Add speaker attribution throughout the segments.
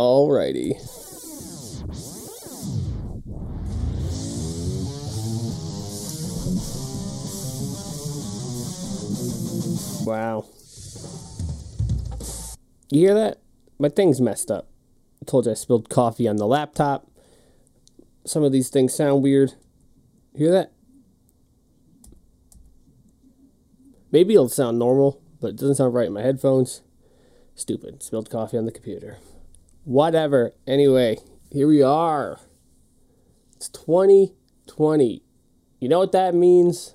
Speaker 1: Alrighty. Wow. You hear that? My thing's messed up. I told you I spilled coffee on the laptop. Some of these things sound weird. Hear that? Maybe it'll sound normal, but it doesn't sound right in my headphones. Stupid. Spilled coffee on the computer. Whatever. Anyway, here we are. It's 2020. You know what that means?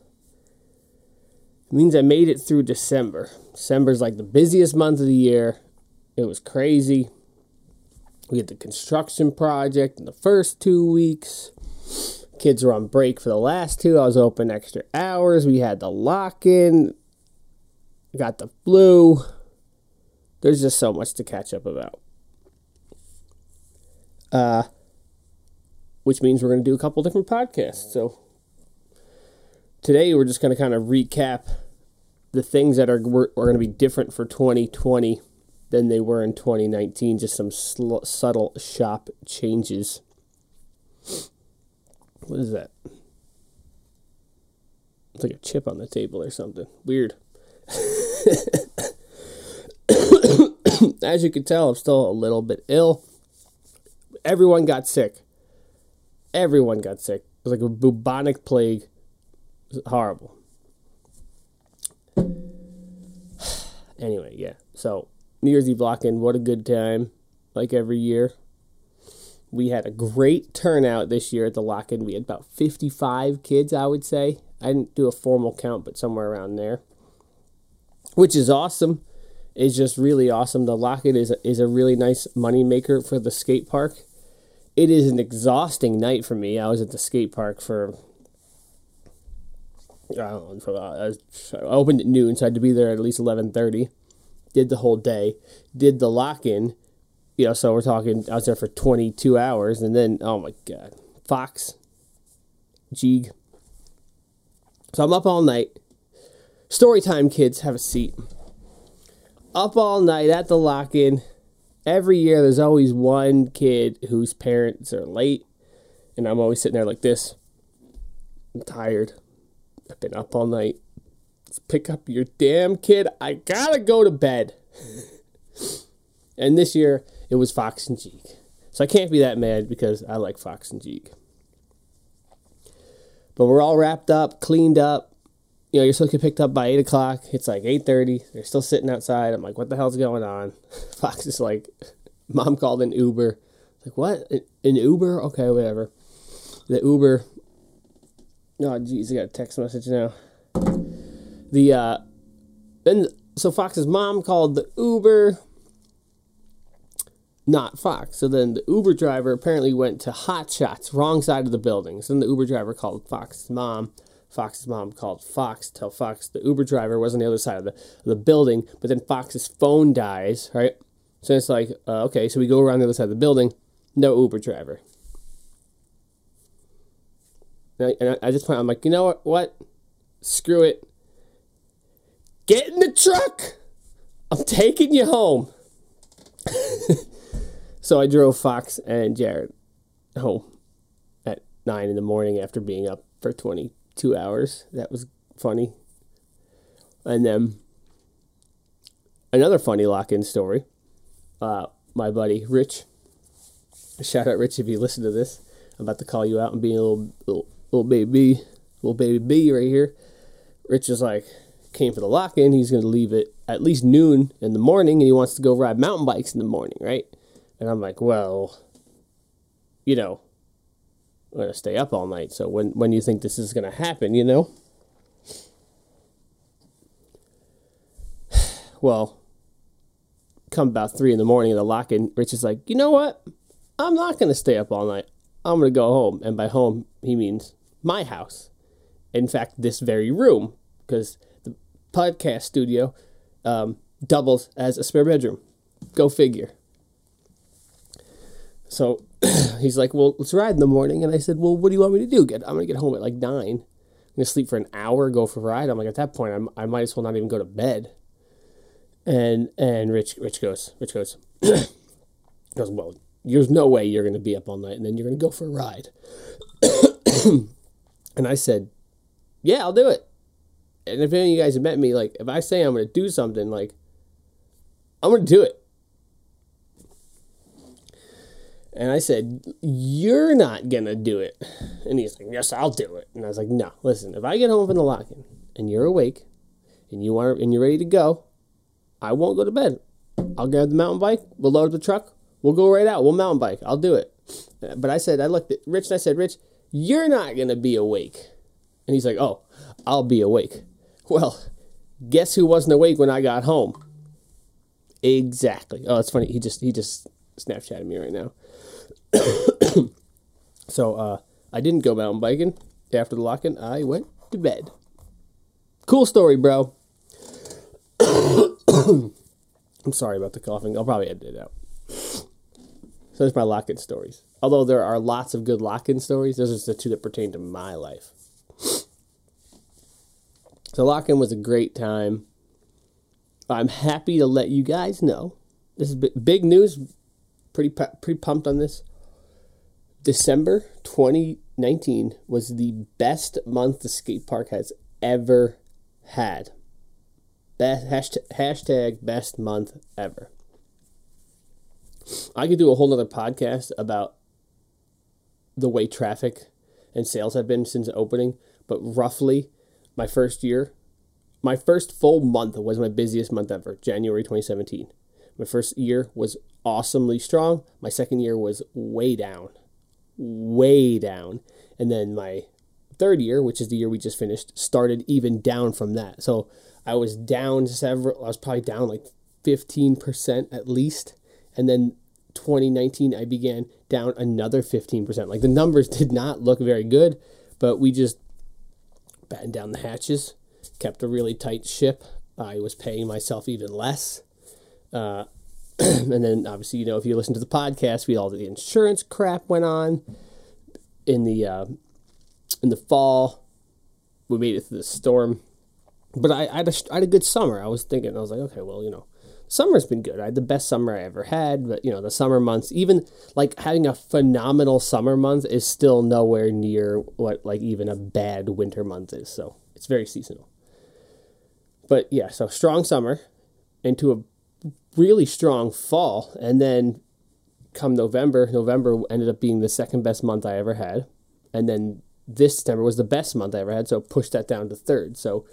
Speaker 1: It means I made it through December. December's like the busiest month of the year. It was crazy. We had the construction project in the first two weeks. Kids were on break for the last two. I was open extra hours. We had the lock in. Got the flu. There's just so much to catch up about. Uh, which means we're going to do a couple different podcasts. So today we're just going to kind of recap the things that are, are going to be different for 2020 than they were in 2019. Just some sl- subtle shop changes. What is that? It's like a chip on the table or something. Weird. As you can tell, I'm still a little bit ill. Everyone got sick. Everyone got sick. It was like a bubonic plague. It was horrible. Anyway, yeah. So, New Year's Eve lock in, what a good time. Like every year. We had a great turnout this year at the lock in. We had about 55 kids, I would say. I didn't do a formal count, but somewhere around there. Which is awesome. It's just really awesome. The lock in is is a really nice money maker for the skate park. It is an exhausting night for me. I was at the skate park for I don't know, for, uh, I opened at noon, so I had to be there at least eleven thirty. Did the whole day. Did the lock in. You know, so we're talking. I was there for twenty two hours, and then oh my god, Fox, Jeeg. So I'm up all night. Story time, kids. Have a seat. Up all night at the lock in. Every year, there's always one kid whose parents are late, and I'm always sitting there like this. I'm tired. I've been up all night. Let's pick up your damn kid. I gotta go to bed. and this year it was Fox and Jeek. So I can't be that mad because I like Fox and Jeek. But we're all wrapped up, cleaned up. You know, you're supposed to get picked up by eight o'clock. It's like eight thirty. They're still sitting outside. I'm like, what the hell's going on? Fox is like, mom called an Uber. Like what? An Uber? Okay, whatever. The Uber Oh, jeez, I got a text message now. The, uh, then, so Fox's mom called the Uber, not Fox. So then the Uber driver apparently went to Hot Shots, wrong side of the building. So then the Uber driver called Fox's mom. Fox's mom called Fox, tell Fox the Uber driver was on the other side of the, the building, but then Fox's phone dies, right? So it's like, uh, okay, so we go around the other side of the building, no Uber driver. And I, just point, I'm like, you know what? What? Screw it. Get in the truck. I'm taking you home. so I drove Fox and Jared home at nine in the morning after being up for 22 hours. That was funny. And then another funny lock in story. Uh, my buddy Rich, shout out Rich if you listen to this. I'm about to call you out and be a little, little little baby, little baby B right here. Rich is like, came for the lock in. He's going to leave it at least noon in the morning and he wants to go ride mountain bikes in the morning, right? And I'm like, well, you know, I'm to stay up all night. So when, when you think this is to happen, you know? Well, come about three in the morning, the lock in, Rich is like, you know what? I'm not to stay up all night. I'm to go home. And by home, he means my house. In fact, this very room, because the podcast studio um, doubles as a spare bedroom. Go figure. So he's like, Well, let's ride in the morning. And I said, Well, what do you want me to do? Get, I'm going to get home at like nine. I'm going to sleep for an hour, go for a ride. I'm like, At that point, I'm, I might as well not even go to bed. And and Rich Rich goes, Rich goes, goes, well, there's no way you're going to be up all night and then you're going to go for a ride. and I said, yeah, I'll do it. And if any of you guys have met me, like, if I say I'm going to do something, like, I'm going to do it. And I said, You're not going to do it. And he's like, Yes, I'll do it. And I was like, No, listen, if I get home from the lock in and you're awake and you want and you're ready to go, I won't go to bed. I'll grab the mountain bike, we'll load up the truck, we'll go right out, we'll mountain bike. I'll do it. Uh, but I said, I looked at Rich and I said, Rich, you're not going to be awake. And he's like, Oh, I'll be awake. Well, guess who wasn't awake when I got home? Exactly. Oh, it's funny. He just he just Snapchatted me right now. so uh, I didn't go mountain biking after the lock-in. I went to bed. Cool story, bro. I'm sorry about the coughing. I'll probably edit it out. So there's my lock-in stories. Although there are lots of good lock-in stories, those are just the two that pertain to my life. So lock-in was a great time. I'm happy to let you guys know. This is big news. Pretty pretty pumped on this. December 2019 was the best month the skate park has ever had. Best hashtag, hashtag best month ever. I could do a whole nother podcast about the way traffic and sales have been since opening, but roughly my first year, my first full month was my busiest month ever, January 2017. My first year was awesomely strong. My second year was way down way down. And then my third year, which is the year we just finished, started even down from that. So I was down several, I was probably down like 15% at least. And then 2019, I began down another 15%. Like the numbers did not look very good, but we just battened down the hatches, kept a really tight ship. I was paying myself even less. Uh, and then obviously, you know, if you listen to the podcast, we all the insurance crap went on in the uh, in the fall. We made it through the storm, but I, I, had a, I had a good summer. I was thinking, I was like, okay, well, you know, summer's been good. I had the best summer I ever had, but you know, the summer months, even like having a phenomenal summer month is still nowhere near what like even a bad winter month is. So it's very seasonal. But yeah, so strong summer into a really strong fall. And then come November, November ended up being the second best month I ever had. And then this September was the best month I ever had, so pushed that down to third. So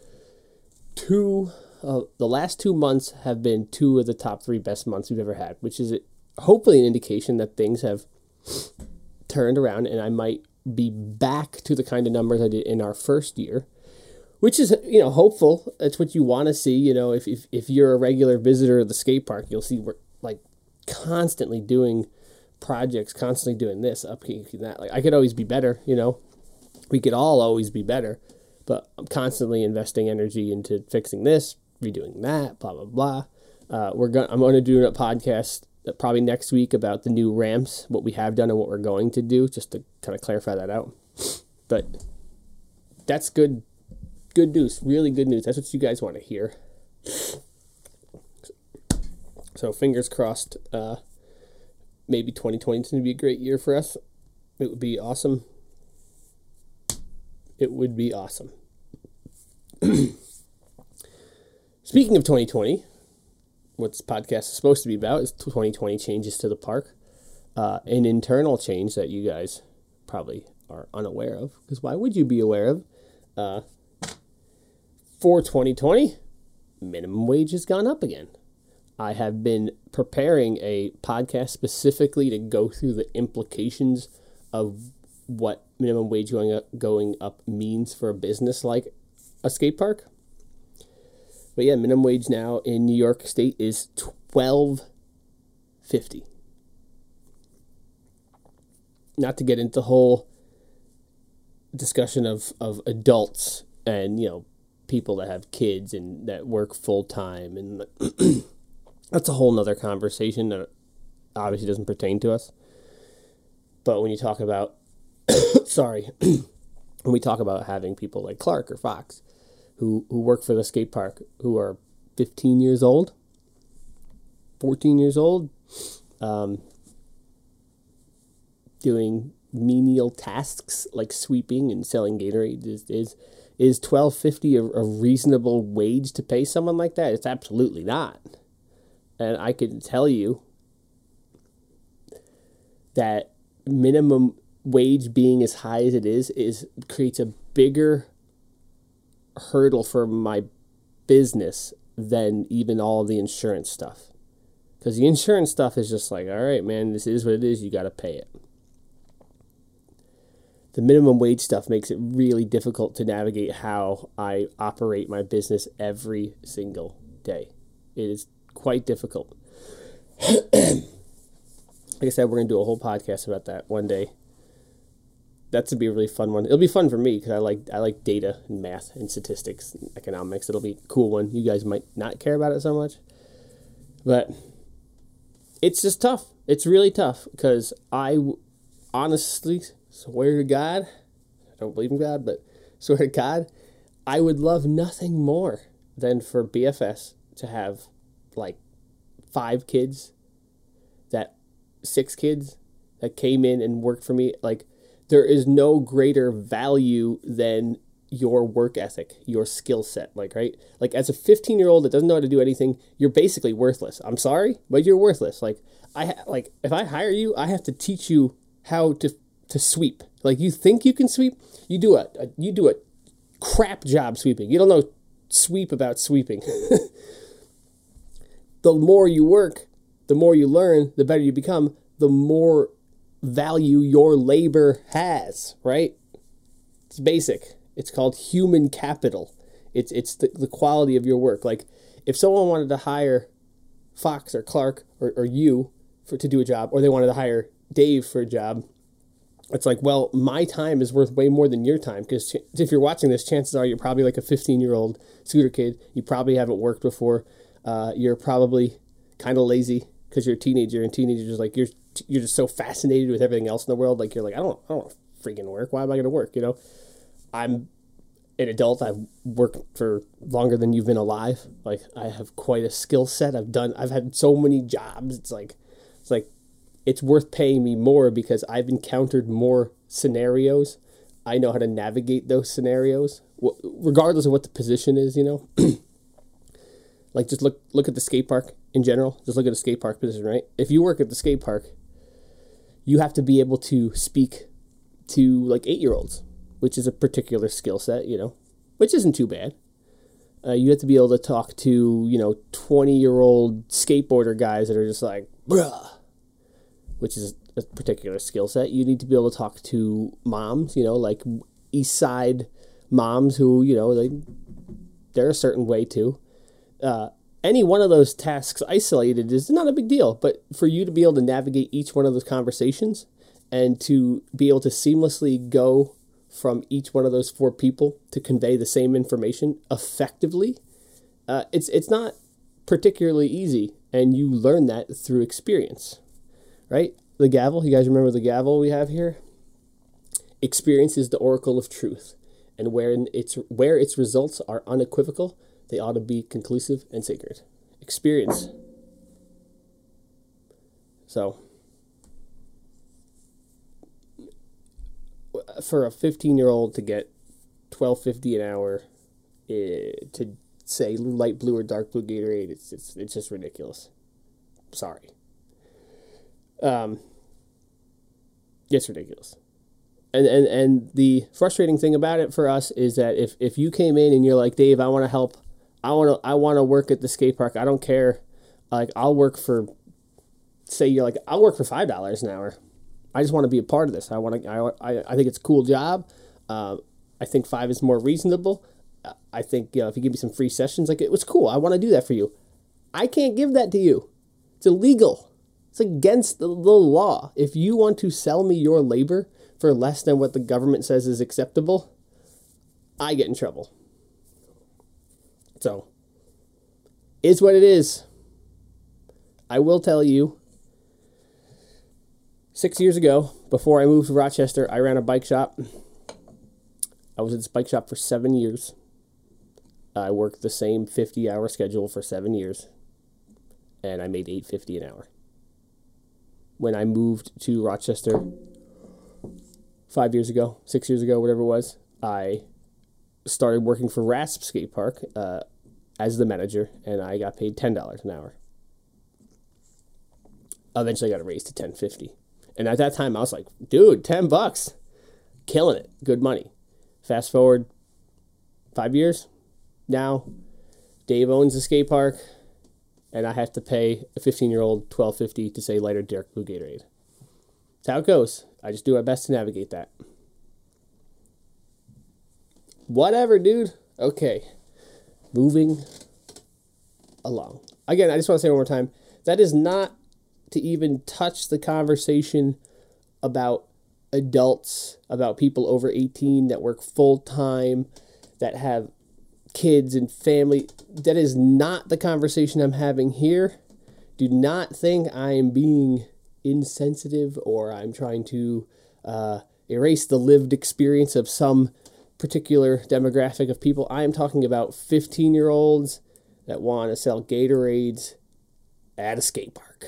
Speaker 1: two uh, the last two months have been two of the top three best months we've ever had, which is hopefully an indication that things have turned around and I might be back to the kind of numbers I did in our first year which is you know hopeful. That's what you want to see. You know, if, if if you're a regular visitor of the skate park, you'll see we're like constantly doing projects, constantly doing this, upkeeping that. Like I could always be better. You know, we could all always be better, but I'm constantly investing energy into fixing this, redoing that, blah blah blah. Uh, we're going. I'm going to do a podcast probably next week about the new ramps, what we have done and what we're going to do, just to kind of clarify that out. But that's good good news, really good news. That's what you guys want to hear. So fingers crossed. Uh, maybe 2020 is going to be a great year for us. It would be awesome. It would be awesome. Speaking of 2020, what this podcast is supposed to be about is 2020 changes to the park. Uh, an internal change that you guys probably are unaware of, because why would you be aware of? Uh, for 2020, minimum wage has gone up again. I have been preparing a podcast specifically to go through the implications of what minimum wage going up, going up means for a business like a skate park. But yeah, minimum wage now in New York State is twelve fifty. Not to get into the whole discussion of, of adults and you know people that have kids and that work full time, and that's a whole nother conversation that obviously doesn't pertain to us. But when you talk about, sorry, when we talk about having people like Clark or Fox, who who work for the skate park, who are 15 years old, 14 years old, um, doing menial tasks like sweeping and selling Gatorade is is is twelve fifty a, a reasonable wage to pay someone like that? It's absolutely not. And I can tell you that minimum wage being as high as it is is creates a bigger hurdle for my business than even all the insurance stuff. Because the insurance stuff is just like, all right, man, this is what it is. You got to pay it. The minimum wage stuff makes it really difficult to navigate how I operate my business every single day. It is quite difficult. like I said, we're going to do a whole podcast about that one day that's gonna be a really fun one. It'll be fun for me because I like I like data and math and statistics and economics. It'll be a cool one. You guys might not care about it so much, but it's just tough. It's really tough because I honestly swear to God, I don't believe in God, but swear to God, I would love nothing more than for BFS to have like five kids, that six kids that came in and worked for me, like there is no greater value than your work ethic, your skill set. Like, right? Like, as a 15 year old that doesn't know how to do anything, you're basically worthless. I'm sorry, but you're worthless. Like, I ha- like if I hire you, I have to teach you how to to sweep. Like, you think you can sweep, you do a, a you do a crap job sweeping. You don't know sweep about sweeping. the more you work, the more you learn, the better you become, the more value your labor has, right? It's basic. It's called human capital. It's it's the, the quality of your work. Like if someone wanted to hire Fox or Clark or, or you for to do a job, or they wanted to hire Dave for a job, it's like, well, my time is worth way more than your time because if you're watching this, chances are you're probably like a 15 year old scooter kid. You probably haven't worked before. Uh, you're probably kind of lazy because you're a teenager, and teenagers like you're you're just so fascinated with everything else in the world. Like you're like, I don't, I don't freaking work. Why am I going to work? You know, I'm an adult. I've worked for longer than you've been alive. Like I have quite a skill set. I've done. I've had so many jobs. It's like, it's like, it's worth paying me more because I've encountered more scenarios. I know how to navigate those scenarios, regardless of what the position is. You know, like just look look at the skate park in general. Just look at the skate park position, right? If you work at the skate park, you have to be able to speak to like eight year olds, which is a particular skill set, you know, which isn't too bad. Uh, you have to be able to talk to, you know, 20 year old skateboarder guys that are just like, bruh, which is a particular skill set. You need to be able to talk to moms, you know, like East Side moms who, you know, they, they're a certain way too. Uh, any one of those tasks isolated is not a big deal, but for you to be able to navigate each one of those conversations and to be able to seamlessly go from each one of those four people to convey the same information effectively, uh, it's it's not particularly easy, and you learn that through experience, right? The gavel, you guys remember the gavel we have here? Experience is the oracle of truth, and where its where its results are unequivocal they ought to be conclusive and sacred. Experience. So, for a 15 year old to get 12.50 an hour eh, to say light blue or dark blue Gatorade, it's it's it's just ridiculous. Sorry. Um, it's ridiculous. And, and and the frustrating thing about it for us is that if, if you came in and you're like, Dave, I want to help I want to I want to work at the skate park. I don't care. Like I'll work for say you're like I'll work for five dollars an hour. I just want to be a part of this. I want to. I, I I think it's a cool job. Uh, I think five is more reasonable. I think you know if you give me some free sessions, like it was cool. I want to do that for you. I can't give that to you. It's illegal. It's against the, law. If you want to sell me your labor for less than what the government says is acceptable, I get in trouble. So, is what it is. I will tell you, six years ago, before I moved to Rochester, I ran a bike shop. I was at this bike shop for seven years. I worked the same 50 hour schedule for seven years, and I made 850 an hour. When I moved to Rochester, five years ago, six years ago, whatever it was, I started working for Rasp Skate Park uh, as the manager, and I got paid ten dollars an hour. Eventually, I got a raise to ten fifty, and at that time, I was like, "Dude, ten bucks, killing it, good money." Fast forward five years, now Dave owns the skate park, and I have to pay a fifteen-year-old twelve fifty to say lighter Derek Blue Gatorade. That's how it goes. I just do my best to navigate that. Whatever, dude. Okay. Moving along. Again, I just want to say one more time that is not to even touch the conversation about adults, about people over 18 that work full time, that have kids and family. That is not the conversation I'm having here. Do not think I am being insensitive or I'm trying to uh, erase the lived experience of some particular demographic of people. I am talking about 15 year olds that want to sell Gatorades at a skate park.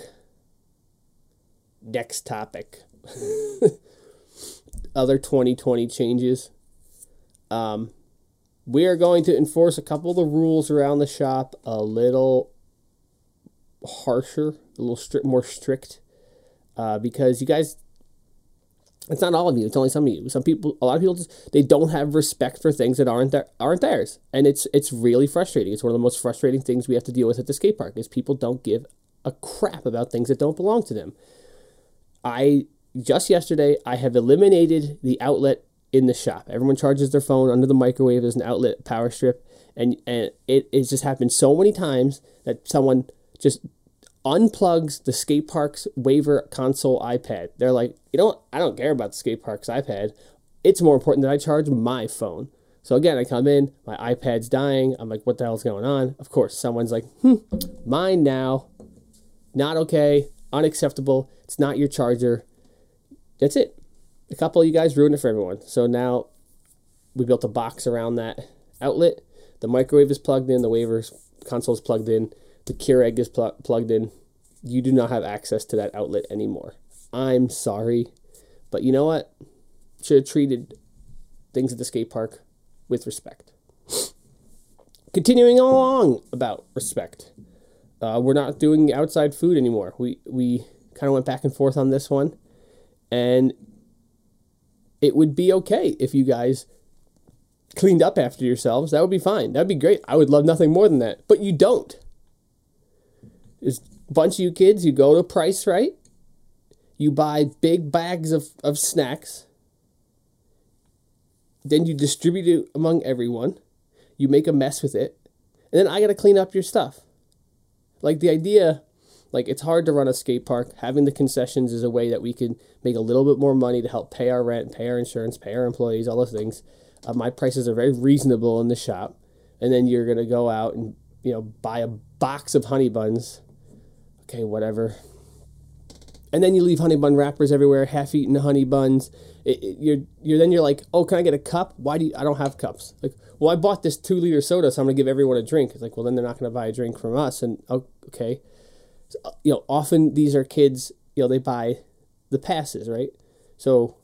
Speaker 1: Next topic. Other 2020 changes. Um, we are going to enforce a couple of the rules around the shop a little harsher, a little stri- more strict, uh, because you guys it's not all of you. It's only some of you. Some people, a lot of people, just they don't have respect for things that aren't aren't theirs, and it's it's really frustrating. It's one of the most frustrating things we have to deal with at the skate park is people don't give a crap about things that don't belong to them. I just yesterday I have eliminated the outlet in the shop. Everyone charges their phone under the microwave. There's an outlet power strip, and and it it's just happened so many times that someone just unplugs the skate park's waiver console iPad. They're like, you know what? I don't care about the skate park's iPad. It's more important that I charge my phone. So again, I come in, my iPad's dying. I'm like, what the hell's going on? Of course, someone's like, hmm, mine now. Not okay, unacceptable. It's not your charger. That's it. A couple of you guys ruined it for everyone. So now we built a box around that outlet. The microwave is plugged in, the waiver console is plugged in the Keurig is pl- plugged in, you do not have access to that outlet anymore. I'm sorry, but you know what? Should have treated things at the skate park with respect. Continuing along about respect, uh, we're not doing outside food anymore. We we kind of went back and forth on this one, and it would be okay if you guys cleaned up after yourselves. That would be fine. That would be great. I would love nothing more than that. But you don't. There's a bunch of you kids, you go to Price Rite, you buy big bags of, of snacks, then you distribute it among everyone, you make a mess with it, and then I gotta clean up your stuff. Like the idea, like it's hard to run a skate park. Having the concessions is a way that we can make a little bit more money to help pay our rent, pay our insurance, pay our employees, all those things. Uh, my prices are very reasonable in the shop, and then you're gonna go out and you know buy a box of honey buns okay, whatever. And then you leave honey bun wrappers everywhere, half-eaten honey buns. It, it, you're you're then you're like, oh, can I get a cup? Why do you, I don't have cups? Like, well, I bought this two-liter soda, so I'm gonna give everyone a drink. It's like, well, then they're not gonna buy a drink from us. And oh, okay, you know, often these are kids. You know, they buy the passes, right? So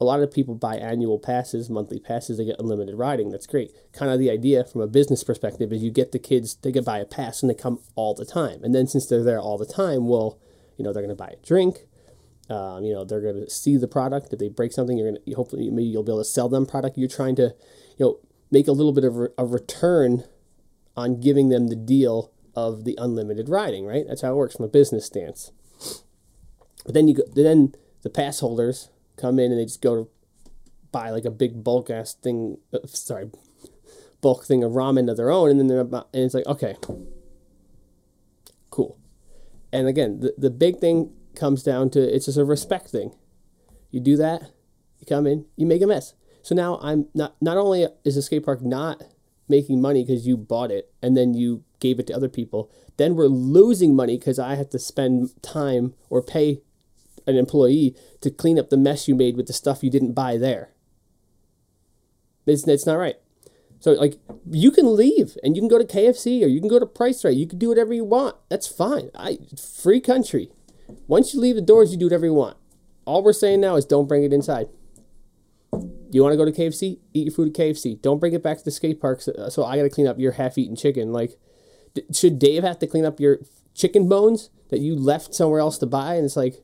Speaker 1: a lot of people buy annual passes, monthly passes, they get unlimited riding. That's great. Kind of the idea from a business perspective is you get the kids, they get buy a pass and they come all the time. And then since they're there all the time, well, you know, they're going to buy a drink. Um, you know, they're going to see the product. If they break something, you're going to, hopefully, maybe you'll be able to sell them product. You're trying to, you know, make a little bit of a return on giving them the deal of the unlimited riding, right? That's how it works from a business stance. But then you go, then the pass holders come in and they just go to buy like a big bulk ass thing, uh, sorry, bulk thing of ramen of their own, and then they're about, and it's like okay, cool. And again, the the big thing comes down to it's just a respect thing. You do that, you come in, you make a mess. So now I'm not not only is the skate park not making money because you bought it and then you gave it to other people, then we're losing money because I have to spend time or pay an employee to clean up the mess you made with the stuff you didn't buy there. It's, it's not right. So like you can leave and you can go to KFC or you can go to Price Rite. You can do whatever you want. That's fine. I free country. Once you leave the doors, you do whatever you want. all we're saying now is don't bring it inside. You want to go to KFC? Eat your food at KFC. Don't bring it back to the skate park. So, uh, so I got to clean up your half-eaten chicken. Like, d- should Dave have to clean up your chicken bones that you left somewhere else to buy? And it's like,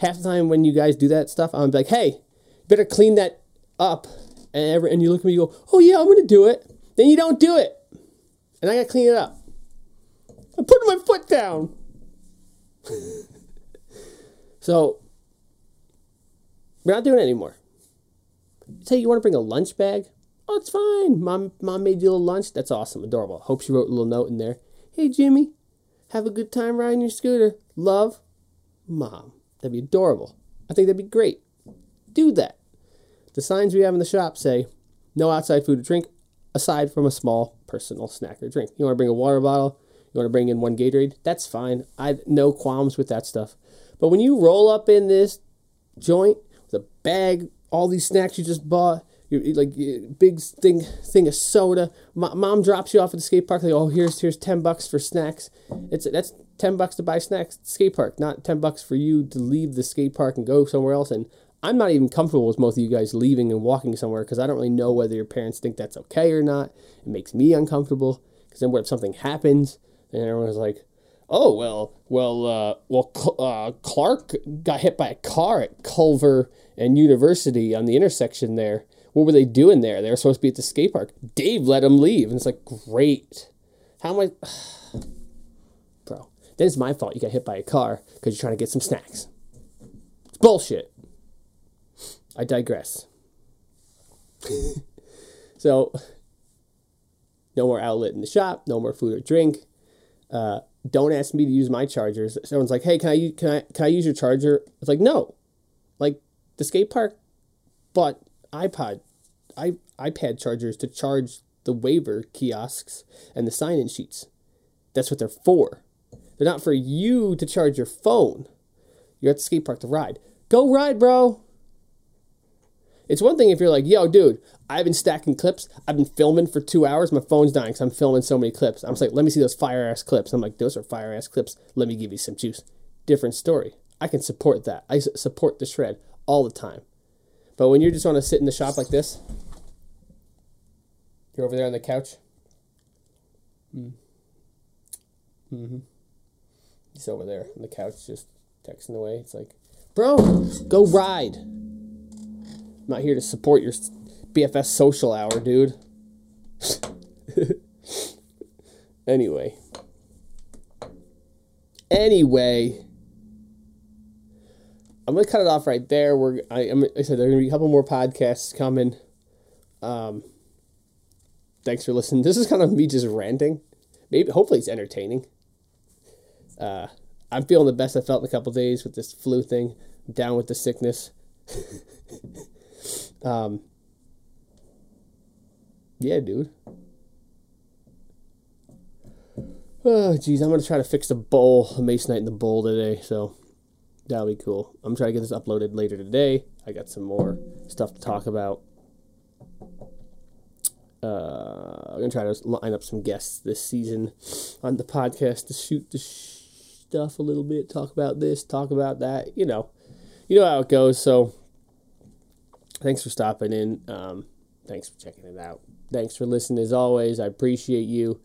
Speaker 1: half the time when you guys do that stuff, I'm like, hey, better clean that up. And every, and you look at me, you go, oh yeah, I'm gonna do it. Then you don't do it, and I gotta clean it up. I'm putting my foot down. so we're not doing it anymore. Say you want to bring a lunch bag? Oh, it's fine. Mom, mom made you a little lunch. That's awesome, adorable. Hope she wrote a little note in there. Hey, Jimmy, have a good time riding your scooter. Love, mom. That'd be adorable. I think that'd be great. Do that. The signs we have in the shop say no outside food or drink aside from a small personal snack or drink. You want to bring a water bottle, you want to bring in one Gatorade, that's fine. I have no qualms with that stuff. But when you roll up in this joint with a bag, all these snacks you just bought, you like big thing thing of soda. mom drops you off at the skate park. Like, oh, here's here's ten bucks for snacks. It's that's ten bucks to buy snacks at the skate park, not ten bucks for you to leave the skate park and go somewhere else. And I'm not even comfortable with most of you guys leaving and walking somewhere because I don't really know whether your parents think that's okay or not. It makes me uncomfortable because then what if something happens and everyone's like, "Oh well, well, uh, well, uh, Clark got hit by a car at Culver and University on the intersection there. What were they doing there? They were supposed to be at the skate park. Dave let him leave, and it's like, great. How am I, bro? Then it's my fault you got hit by a car because you're trying to get some snacks. It's bullshit." I digress. so, no more outlet in the shop, no more food or drink. Uh, don't ask me to use my chargers. Someone's like, "Hey, can I can I can I use your charger?" It's like, "No." Like the skate park bought iPod, i iPad chargers to charge the waiver kiosks and the sign-in sheets. That's what they're for. They're not for you to charge your phone. You're at the skate park to ride. Go ride, bro. It's one thing if you're like, yo, dude, I've been stacking clips. I've been filming for two hours. My phone's dying because I'm filming so many clips. I'm like, let me see those fire ass clips. I'm like, those are fire ass clips. Let me give you some juice. Different story. I can support that. I support the shred all the time. But when you just want to sit in the shop like this, you're over there on the couch. Mm. Mm-hmm. He's over there on the couch just texting away. It's like, bro, go ride. I'm not here to support your BFS social hour, dude. anyway. Anyway. I'm gonna cut it off right there. We're I, I'm, I said there are gonna be a couple more podcasts coming. Um, thanks for listening. This is kind of me just ranting. Maybe hopefully it's entertaining. Uh, I'm feeling the best I felt in a couple days with this flu thing. I'm down with the sickness. Um, yeah, dude. Oh, geez, I'm gonna try to fix the bowl, the Masonite in the bowl today, so that'll be cool. I'm trying to get this uploaded later today. I got some more stuff to talk about. Uh, I'm gonna try to line up some guests this season on the podcast to shoot the sh- stuff a little bit, talk about this, talk about that. You know, you know how it goes. So thanks for stopping in. Um, thanks for checking it out. Thanks for listening as always. I appreciate you.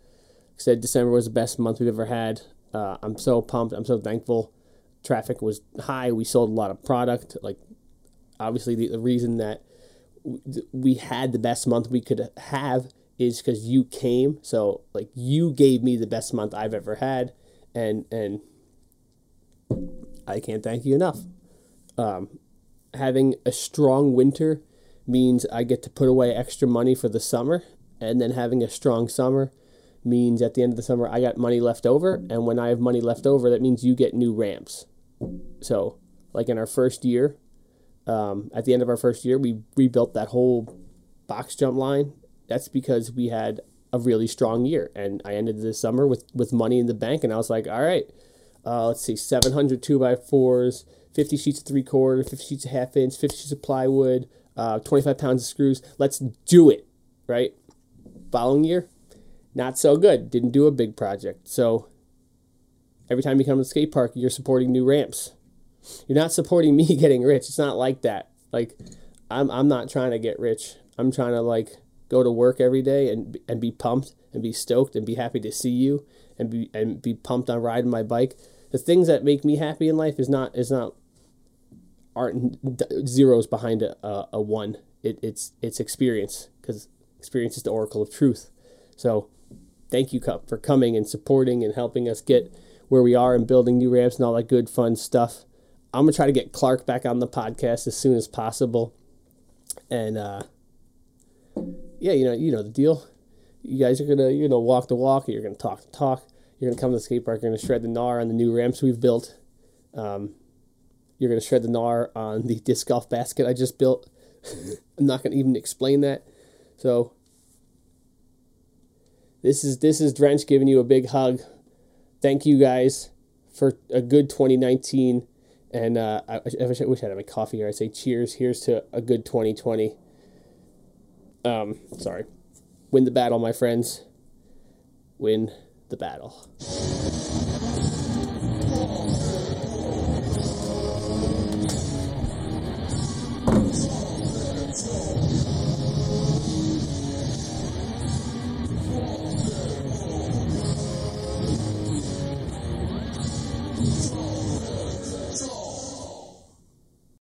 Speaker 1: I said December was the best month we've ever had. Uh, I'm so pumped. I'm so thankful. Traffic was high. We sold a lot of product. Like, obviously, the, the reason that we had the best month we could have is because you came. So, like, you gave me the best month I've ever had, and and I can't thank you enough. Um, having a strong winter means I get to put away extra money for the summer, and then having a strong summer means at the end of the summer I got money left over, and when I have money left over, that means you get new ramps. So, like in our first year, um, at the end of our first year, we rebuilt that whole box jump line. That's because we had a really strong year, and I ended the summer with with money in the bank, and I was like, all right, uh, let's see, 700 two by fours 50 sheets of three quarter, 50 sheets of half inch, 50 sheets of plywood, uh, 25 pounds of screws. Let's do it, right? Following year, not so good. Didn't do a big project. So every time you come to the skate park, you're supporting new ramps. You're not supporting me getting rich. It's not like that. Like I'm I'm not trying to get rich. I'm trying to like go to work every day and and be pumped and be stoked and be happy to see you and be and be pumped on riding my bike. The things that make me happy in life is not is not aren't zeros behind a, a, a one. It, it's it's experience because experience is the oracle of truth. So thank you for coming and supporting and helping us get where we are and building new ramps and all that good fun stuff. I'm gonna try to get Clark back on the podcast as soon as possible, and uh, yeah, you know, you know the deal. You guys are gonna you're gonna walk the walk. You're gonna talk the talk. You're gonna come to the skate park. You're gonna shred the gnar on the new ramps we've built. Um, you're gonna shred the gnar on the disc golf basket I just built. I'm not gonna even explain that. So this is this is Drench giving you a big hug. Thank you guys for a good 2019. And uh, I, I, wish, I had my coffee here. I say cheers. Here's to a good 2020. Um, sorry. Win the battle, my friends. Win the battle.